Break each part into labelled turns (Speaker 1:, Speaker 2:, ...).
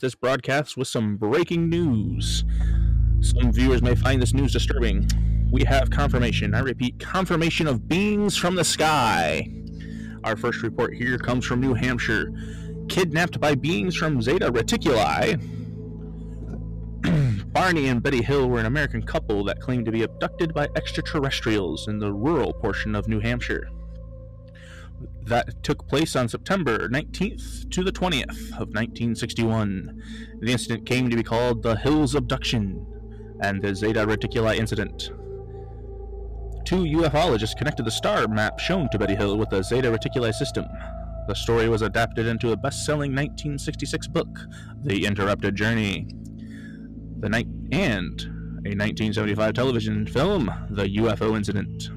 Speaker 1: this broadcast with some breaking news. Some viewers may find this news disturbing. We have confirmation, I repeat, confirmation of beings from the sky. Our first report here comes from New Hampshire. Kidnapped by beings from Zeta Reticuli. Barney and Betty Hill were an American couple that claimed to be abducted by extraterrestrials in the rural portion of New Hampshire that took place on September 19th to the 20th of 1961. The incident came to be called the Hills Abduction and the Zeta Reticuli incident. Two ufologists connected the star map shown to Betty Hill with the Zeta Reticuli system. The story was adapted into a best-selling 1966 book, The Interrupted Journey. The night and a 1975 television film, The UFO Incident.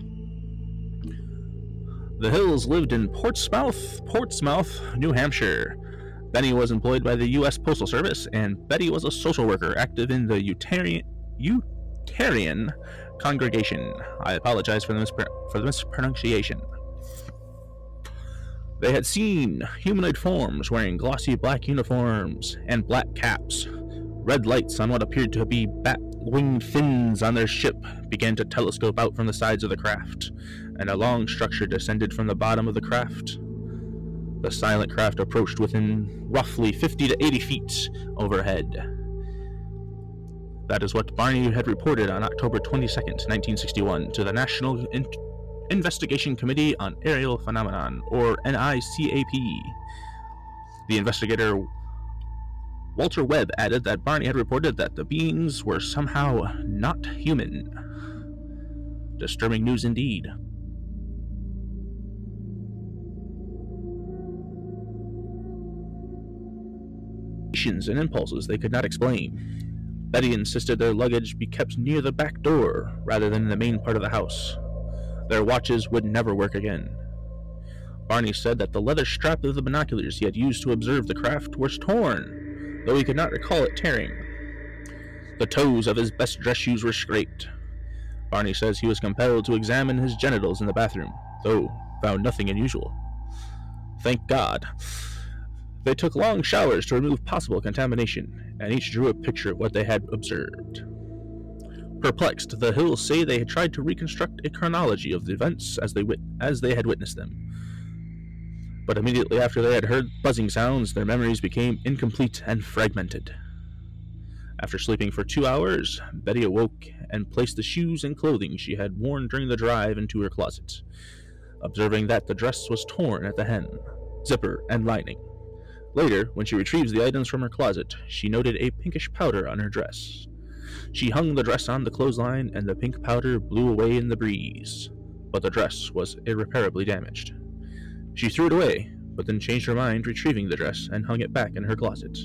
Speaker 1: The Hills lived in Portsmouth, Portsmouth, New Hampshire. Benny was employed by the U.S. Postal Service, and Betty was a social worker active in the Utarian, Utarian congregation. I apologize for the, mispr- for the mispronunciation. They had seen humanoid forms wearing glossy black uniforms and black caps. Red lights on what appeared to be bat winged fins on their ship began to telescope out from the sides of the craft and a long structure descended from the bottom of the craft. The silent craft approached within roughly 50 to 80 feet overhead. That is what Barney had reported on October 22, 1961, to the National In- Investigation Committee on Aerial Phenomenon, or NICAP. The investigator Walter Webb added that Barney had reported that the beings were somehow not human. Disturbing news indeed. And impulses they could not explain. Betty insisted their luggage be kept near the back door rather than in the main part of the house. Their watches would never work again. Barney said that the leather strap of the binoculars he had used to observe the craft was torn, though he could not recall it tearing. The toes of his best dress shoes were scraped. Barney says he was compelled to examine his genitals in the bathroom, though found nothing unusual. Thank God. They took long showers to remove possible contamination, and each drew a picture of what they had observed. Perplexed, the Hills say they had tried to reconstruct a chronology of the events as they, wit- as they had witnessed them. But immediately after they had heard buzzing sounds, their memories became incomplete and fragmented. After sleeping for two hours, Betty awoke and placed the shoes and clothing she had worn during the drive into her closet, observing that the dress was torn at the hem, zipper, and lining. Later, when she retrieves the items from her closet, she noted a pinkish powder on her dress. She hung the dress on the clothesline, and the pink powder blew away in the breeze. But the dress was irreparably damaged. She threw it away, but then changed her mind, retrieving the dress and hung it back in her closet.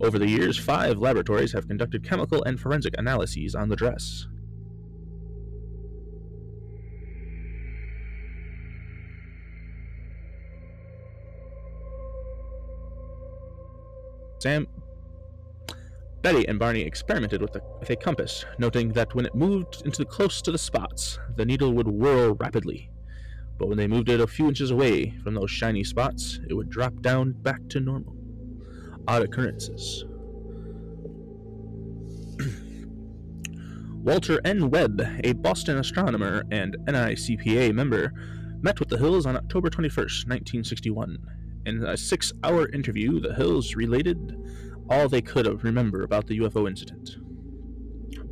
Speaker 1: Over the years, five laboratories have conducted chemical and forensic analyses on the dress. Sam Betty and Barney experimented with, the, with, a compass, noting that when it moved into close to the spots, the needle would whirl rapidly. But when they moved it a few inches away from those shiny spots, it would drop down back to normal. Odd occurrences. Walter N. Webb, a Boston astronomer and NICPA member, met with the Hills on October 21, 1961 in a six hour interview, the Hills related all they could remember about the UFO incident.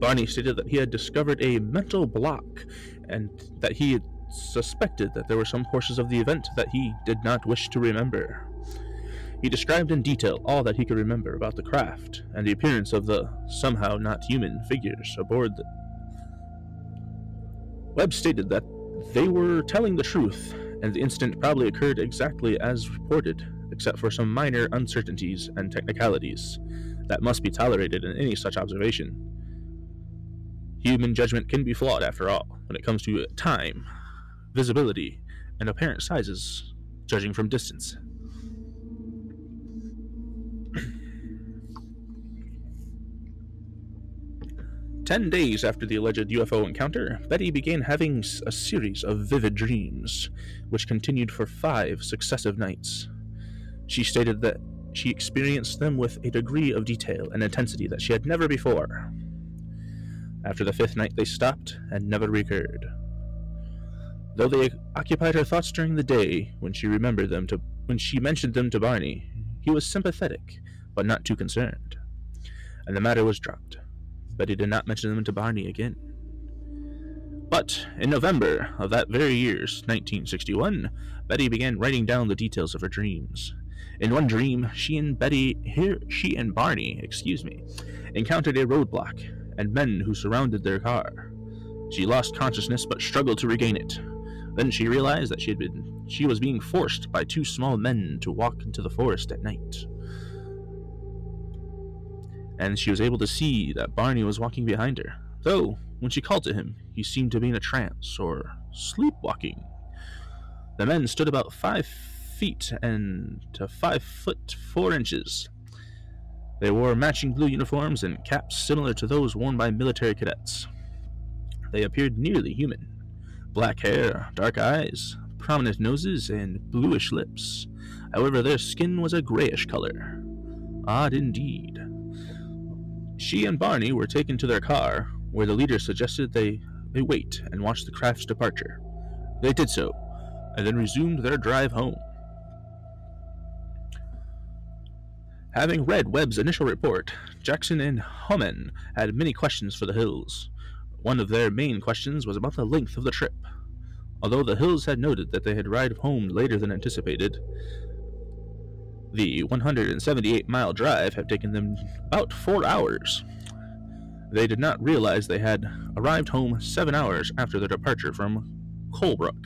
Speaker 1: Barney stated that he had discovered a mental block and that he had suspected that there were some portions of the event that he did not wish to remember. He described in detail all that he could remember about the craft and the appearance of the somehow not human figures aboard the. Webb stated that they were telling the truth and the incident probably occurred exactly as reported, except for some minor uncertainties and technicalities that must be tolerated in any such observation. Human judgment can be flawed, after all, when it comes to time, visibility, and apparent sizes, judging from distance. Ten days after the alleged UFO encounter, Betty began having a series of vivid dreams, which continued for five successive nights. She stated that she experienced them with a degree of detail and intensity that she had never before. After the fifth night, they stopped and never recurred. Though they occupied her thoughts during the day, when she remembered them to when she mentioned them to Barney, he was sympathetic, but not too concerned. And the matter was dropped. Betty did not mention them to Barney again. But in November of that very year, 1961, Betty began writing down the details of her dreams. In one dream, she and Betty, here, she and Barney, excuse me, encountered a roadblock and men who surrounded their car. She lost consciousness but struggled to regain it. Then she realized that she had been she was being forced by two small men to walk into the forest at night. And she was able to see that Barney was walking behind her, though when she called to him, he seemed to be in a trance or sleepwalking. The men stood about five feet and to five foot four inches. They wore matching blue uniforms and caps similar to those worn by military cadets. They appeared nearly human. Black hair, dark eyes, prominent noses, and bluish lips. However, their skin was a grayish color. Odd indeed. She and Barney were taken to their car, where the leader suggested they, they wait and watch the craft's departure. They did so, and then resumed their drive home. Having read Webb's initial report, Jackson and Hohman had many questions for the Hills. One of their main questions was about the length of the trip. Although the Hills had noted that they had arrived home later than anticipated, the 178 mile drive had taken them about four hours. They did not realize they had arrived home seven hours after their departure from Colebrook.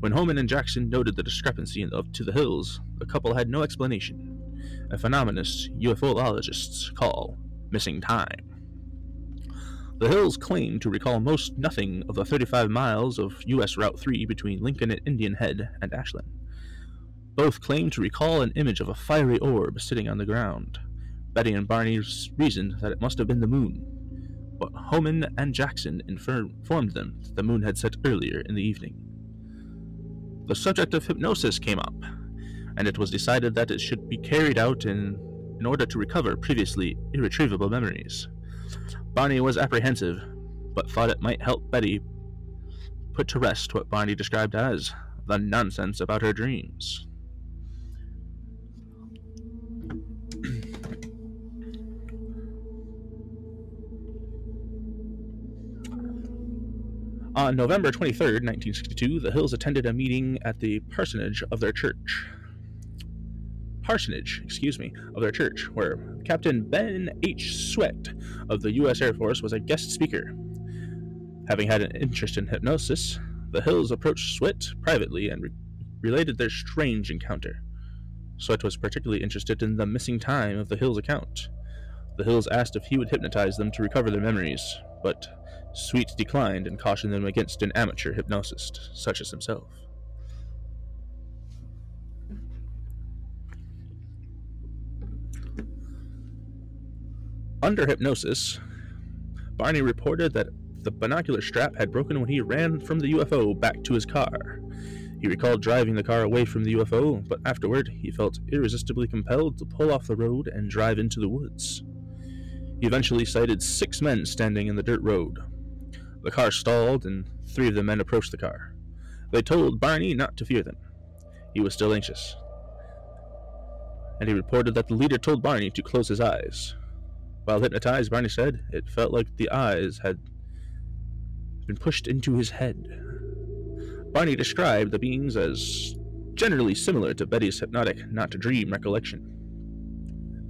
Speaker 1: When Hohman and Jackson noted the discrepancy of to the hills, the couple had no explanation, a phenomenon UFOologists call missing time. The Hills claim to recall most nothing of the 35 miles of U.S. Route 3 between Lincoln at Indian Head and Ashland. Both claimed to recall an image of a fiery orb sitting on the ground. Betty and Barney reasoned that it must have been the moon, but Hohman and Jackson informed them that the moon had set earlier in the evening. The subject of hypnosis came up, and it was decided that it should be carried out in, in order to recover previously irretrievable memories. Barney was apprehensive, but thought it might help Betty put to rest what Barney described as the nonsense about her dreams. On November 23, 1962, the Hills attended a meeting at the parsonage of their church parsonage, excuse me, of their church, where Captain Ben H. Swett of the U.S. Air Force was a guest speaker. Having had an interest in hypnosis, the Hills approached Swett privately and re- related their strange encounter. Swett was particularly interested in the missing time of the Hills account. The Hills asked if he would hypnotize them to recover their memories, but Swett declined and cautioned them against an amateur hypnotist such as himself. Under hypnosis, Barney reported that the binocular strap had broken when he ran from the UFO back to his car. He recalled driving the car away from the UFO, but afterward he felt irresistibly compelled to pull off the road and drive into the woods. He eventually sighted six men standing in the dirt road. The car stalled, and three of the men approached the car. They told Barney not to fear them. He was still anxious. And he reported that the leader told Barney to close his eyes. While hypnotized, Barney said it felt like the eyes had been pushed into his head. Barney described the beings as generally similar to Betty's hypnotic not to dream recollection.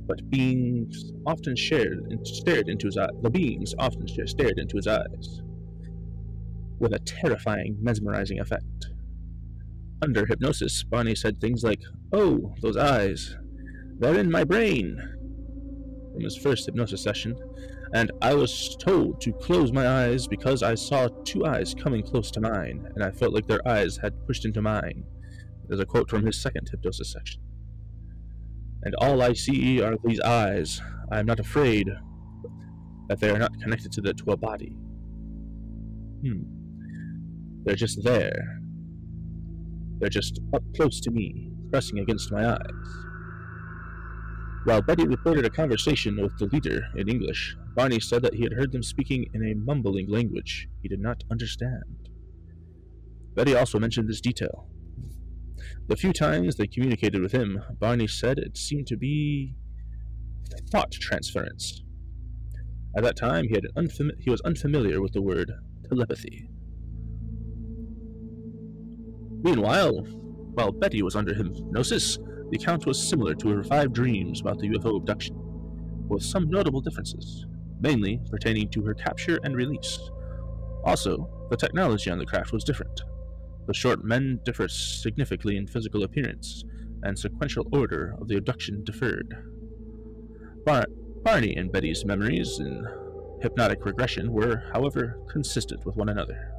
Speaker 1: But beings often shared and stared into his eyes. The beings often stared into his eyes with a terrifying, mesmerizing effect. Under hypnosis, Barney said things like, Oh, those eyes. They're in my brain from his first hypnosis session, and I was told to close my eyes because I saw two eyes coming close to mine, and I felt like their eyes had pushed into mine. There's a quote from his second hypnosis session. And all I see are these eyes. I am not afraid that they are not connected to the to a body. Hmm. They're just there. They're just up close to me, pressing against my eyes. While Betty reported a conversation with the leader in English, Barney said that he had heard them speaking in a mumbling language he did not understand. Betty also mentioned this detail. The few times they communicated with him, Barney said it seemed to be thought transference. At that time, he, had unfam- he was unfamiliar with the word telepathy. Meanwhile, while Betty was under hypnosis, the account was similar to her five dreams about the UFO abduction, with some notable differences, mainly pertaining to her capture and release. Also, the technology on the craft was different. The short men differ significantly in physical appearance, and sequential order of the abduction differed. Bar- Barney and Betty's memories in hypnotic regression were, however, consistent with one another.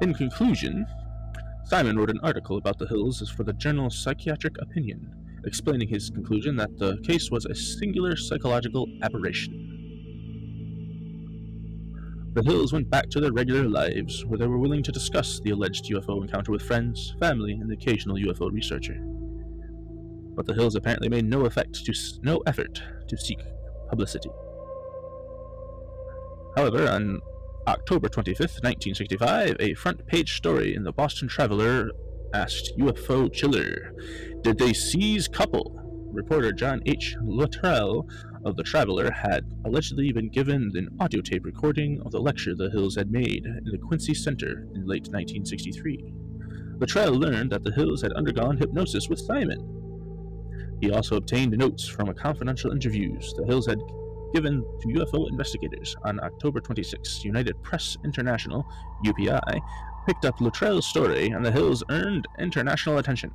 Speaker 1: In conclusion, Simon wrote an article about the hills for the journal Psychiatric Opinion, explaining his conclusion that the case was a singular psychological aberration. The Hills went back to their regular lives, where they were willing to discuss the alleged UFO encounter with friends, family, and the occasional UFO researcher. But the Hills apparently made no effect to no effort to seek publicity. However, on October 25th, 1965, a front page story in the Boston Traveler asked UFO Chiller, Did they seize couple? Reporter John H. Luttrell of the Traveler had allegedly been given an audio tape recording of the lecture the Hills had made in the Quincy Center in late 1963. Luttrell learned that the Hills had undergone hypnosis with Simon. He also obtained notes from a confidential interviews the Hills had given to UFO investigators on October 26. United Press International, UPI, picked up Luttrell's story, and the Hills earned international attention.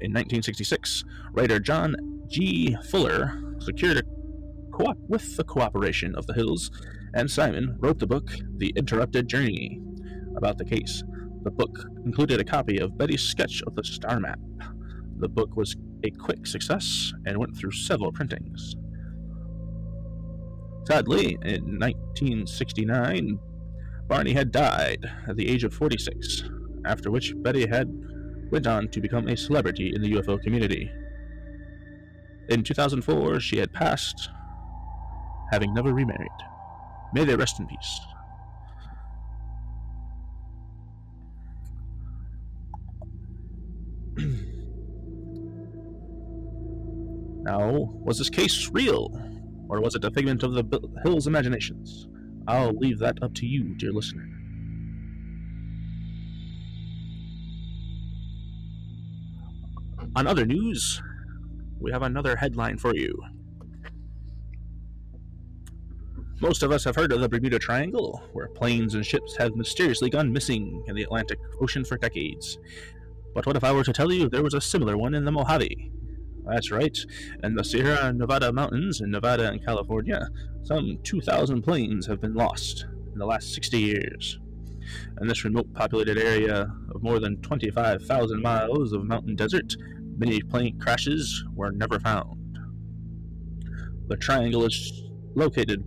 Speaker 1: In 1966, writer John G. Fuller secured a co-op with the cooperation of the Hills, and Simon wrote the book The Interrupted Journey about the case. The book included a copy of Betty's sketch of the star map. The book was a quick success and went through several printings. Sadly, in 1969, Barney had died at the age of 46, after which Betty had went on to become a celebrity in the UFO community. In 2004, she had passed, having never remarried. May they rest in peace. now, was this case real? Or was it a figment of the Hill's imaginations? I'll leave that up to you, dear listener. On other news, we have another headline for you. Most of us have heard of the Bermuda Triangle, where planes and ships have mysteriously gone missing in the Atlantic Ocean for decades. But what if I were to tell you there was a similar one in the Mojave, that's right. In the Sierra Nevada mountains in Nevada and California, some 2,000 planes have been lost in the last 60 years. In this remote populated area of more than 25,000 miles of mountain desert, many plane crashes were never found. The triangle is located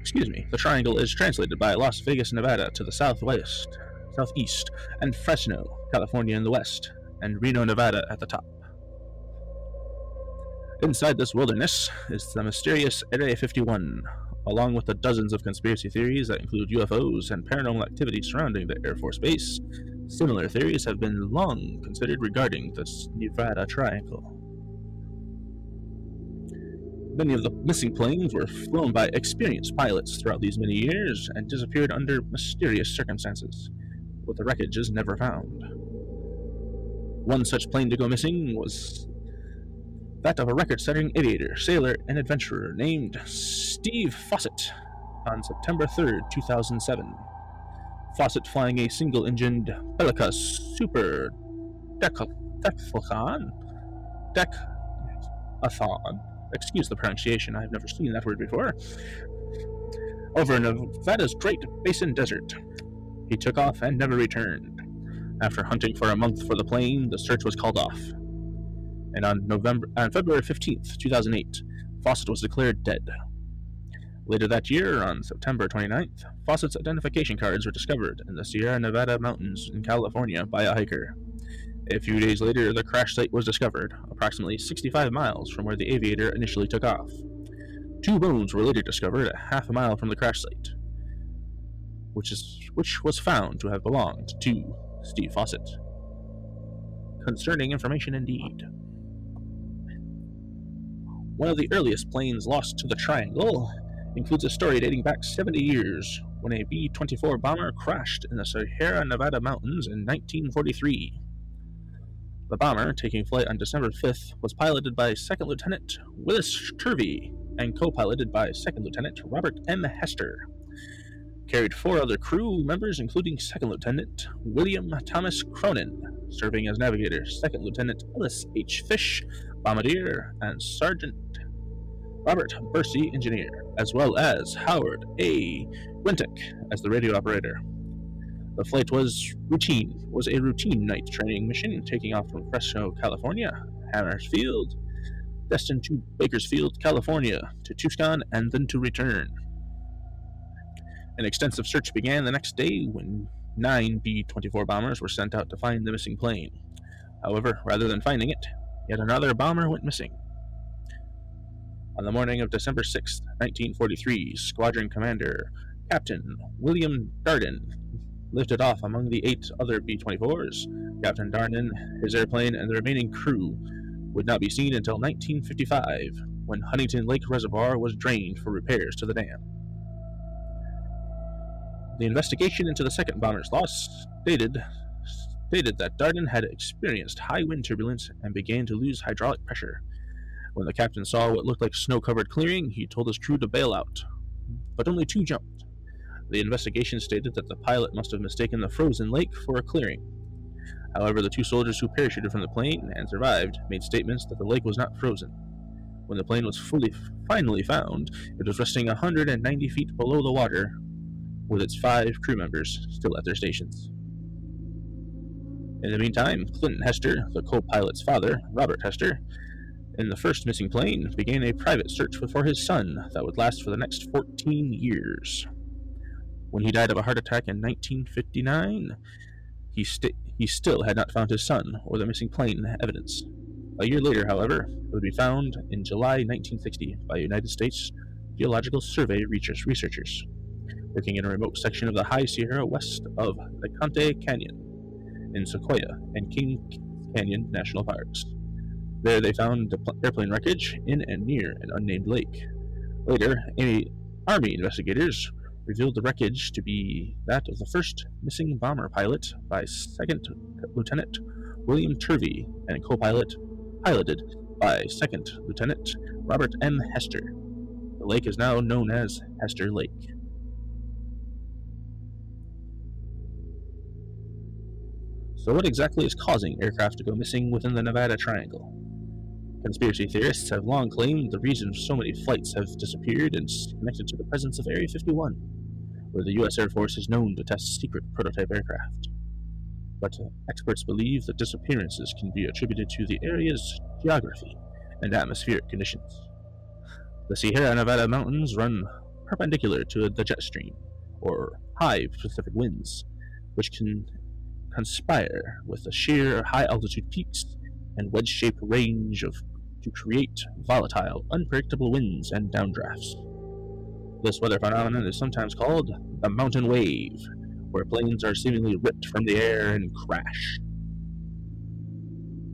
Speaker 1: excuse me, the triangle is translated by Las Vegas, Nevada to the southwest, southeast, and Fresno, California in the west, and Reno, Nevada at the top. Inside this wilderness is the mysterious Area 51, along with the dozens of conspiracy theories that include UFOs and paranormal activity surrounding the Air Force Base. Similar theories have been long considered regarding the Nevada Triangle. Many of the missing planes were flown by experienced pilots throughout these many years and disappeared under mysterious circumstances, with the wreckages never found. One such plane to go missing was that of a record setting aviator, sailor, and adventurer named Steve Fossett on September 3, 2007. Fossett flying a single engined Bellica Super Decathlon. Decathon. Excuse the pronunciation, I've never seen that word before. Over Nevada's Great Basin Desert. He took off and never returned. After hunting for a month for the plane, the search was called off and on November on February 15th, 2008, Fossett was declared dead. Later that year, on September 29th, Fossett's identification cards were discovered in the Sierra Nevada mountains in California by a hiker. A few days later, the crash site was discovered, approximately 65 miles from where the aviator initially took off. Two bones were later discovered a half a mile from the crash site, which is which was found to have belonged to Steve Fossett. Concerning information indeed. One of the earliest planes lost to the Triangle includes a story dating back 70 years when a B 24 bomber crashed in the Sierra Nevada mountains in 1943. The bomber, taking flight on December 5th, was piloted by Second Lieutenant Willis Turvey and co piloted by Second Lieutenant Robert M. Hester. Carried four other crew members, including Second Lieutenant William Thomas Cronin, serving as navigator, Second Lieutenant Ellis H. Fish, bombardier, and Sergeant Robert Bursey, engineer, as well as Howard A. Wintick as the radio operator. The flight was routine was a routine night training mission taking off from Fresno, California, Hammers Field, destined to Bakersfield, California, to Tucson, and then to return. An extensive search began the next day when nine B 24 bombers were sent out to find the missing plane. However, rather than finding it, yet another bomber went missing. On the morning of December 6, 1943, Squadron Commander Captain William Darden lifted off among the eight other B 24s. Captain Darden, his airplane, and the remaining crew would not be seen until 1955, when Huntington Lake Reservoir was drained for repairs to the dam. The investigation into the second bomber's loss stated stated that Darden had experienced high wind turbulence and began to lose hydraulic pressure. When the captain saw what looked like snow covered clearing, he told his crew to bail out. But only two jumped. The investigation stated that the pilot must have mistaken the frozen lake for a clearing. However, the two soldiers who parachuted from the plane and survived made statements that the lake was not frozen. When the plane was fully finally found, it was resting 190 feet below the water, with its five crew members still at their stations. In the meantime, Clinton Hester, the co pilot's father, Robert Hester, in the first missing plane, began a private search for his son that would last for the next 14 years. When he died of a heart attack in 1959, he, st- he still had not found his son or the missing plane evidence. A year later, however, it would be found in July 1960 by United States Geological Survey researchers working in a remote section of the High Sierra west of the Conte Canyon in Sequoia and King Canyon National Parks. There they found airplane wreckage in and near an unnamed lake. Later, Army investigators revealed the wreckage to be that of the first missing bomber pilot by Second Lieutenant William Turvey and co pilot piloted by Second Lieutenant Robert M. Hester. The lake is now known as Hester Lake. So, what exactly is causing aircraft to go missing within the Nevada Triangle? Conspiracy theorists have long claimed the reason so many flights have disappeared is connected to the presence of Area 51, where the U.S. Air Force is known to test secret prototype aircraft. But uh, experts believe that disappearances can be attributed to the area's geography and atmospheric conditions. The Sierra Nevada mountains run perpendicular to the jet stream, or high Pacific winds, which can conspire with the sheer high altitude peaks and wedge shaped range of to create volatile, unpredictable winds and downdrafts. This weather phenomenon is sometimes called the mountain wave, where planes are seemingly ripped from the air and crash.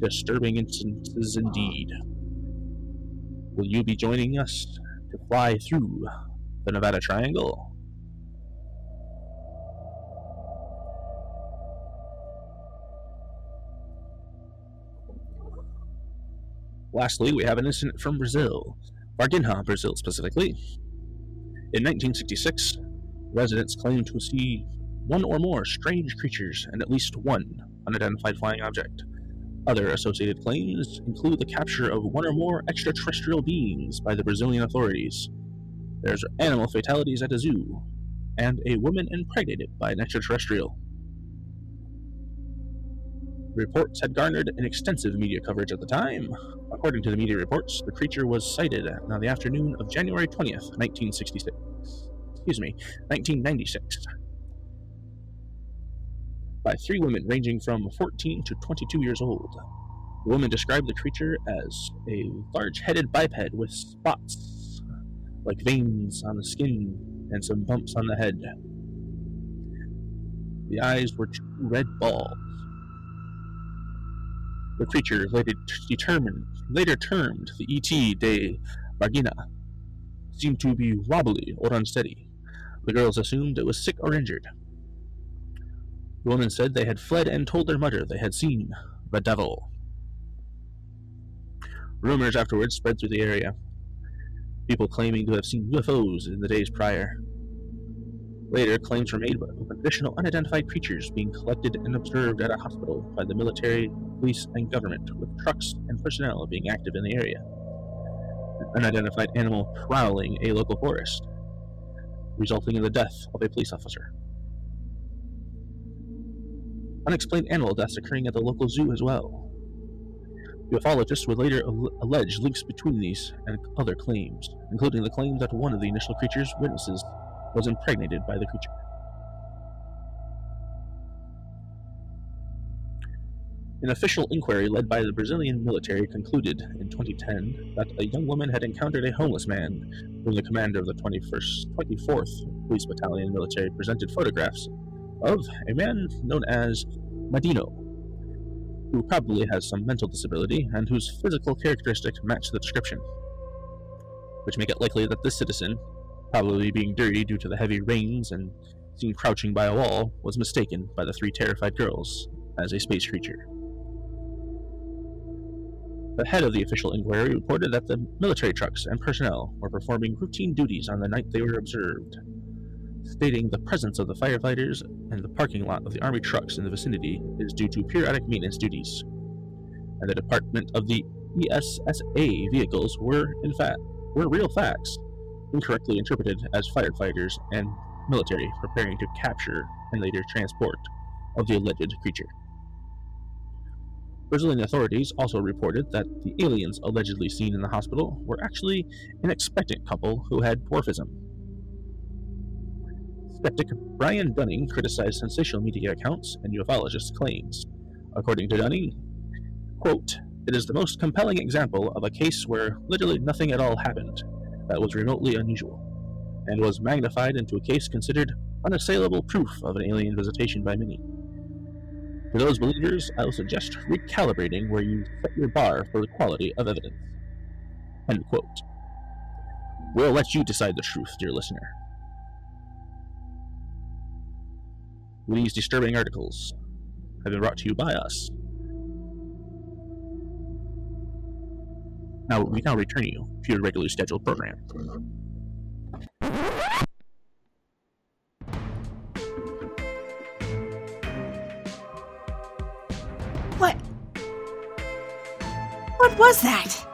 Speaker 1: Disturbing instances indeed. Will you be joining us to fly through the Nevada Triangle? Lastly, we have an incident from Brazil, Varginha, Brazil specifically. In 1966, residents claimed to see one or more strange creatures and at least one unidentified flying object. Other associated claims include the capture of one or more extraterrestrial beings by the Brazilian authorities. There's animal fatalities at a zoo, and a woman impregnated by an extraterrestrial. Reports had garnered an extensive media coverage at the time. According to the media reports, the creature was sighted on the afternoon of January 20th, 1966. Excuse me, 1996. by three women ranging from 14 to 22 years old. The woman described the creature as a large headed biped with spots like veins on the skin and some bumps on the head. The eyes were red balls. The creature later determined later termed the ET de Varginha seemed to be wobbly or unsteady. The girls assumed it was sick or injured. The woman said they had fled and told their mother they had seen the devil. Rumors afterwards spread through the area, people claiming to have seen UFOs in the days prior. Later, claims were made of additional unidentified creatures being collected and observed at a hospital by the military, police, and government, with trucks and personnel being active in the area. An unidentified animal prowling a local forest, resulting in the death of a police officer. Unexplained animal deaths occurring at the local zoo as well. Ufologists would later allege links between these and other claims, including the claim that one of the initial creature's witnesses was impregnated by the creature. An official inquiry led by the Brazilian military concluded in 2010 that a young woman had encountered a homeless man when the commander of the 21st, 24th Police Battalion military presented photographs of a man known as Madino, who probably has some mental disability and whose physical characteristics match the description, which make it likely that this citizen probably being dirty due to the heavy rains and seen crouching by a wall, was mistaken by the three terrified girls as a space creature. The head of the official inquiry reported that the military trucks and personnel were performing routine duties on the night they were observed, stating the presence of the firefighters and the parking lot of the army trucks in the vicinity is due to periodic maintenance duties, and the department of the ESSA vehicles were, in fact, were real facts incorrectly interpreted as firefighters and military preparing to capture and later transport of the alleged creature. Brazilian authorities also reported that the aliens allegedly seen in the hospital were actually an expectant couple who had dwarfism. Skeptic Brian Dunning criticized sensational media accounts and ufologists' claims. According to Dunning, quote, it is the most compelling example of a case where literally nothing at all happened, that was remotely unusual, and was magnified into a case considered unassailable proof of an alien visitation by many. For those believers, I will suggest recalibrating where you set your bar for the quality of evidence. End quote. We'll let you decide the truth, dear listener. These disturbing articles have been brought to you by us. Now we now return you to your regularly scheduled program.
Speaker 2: What? What was that?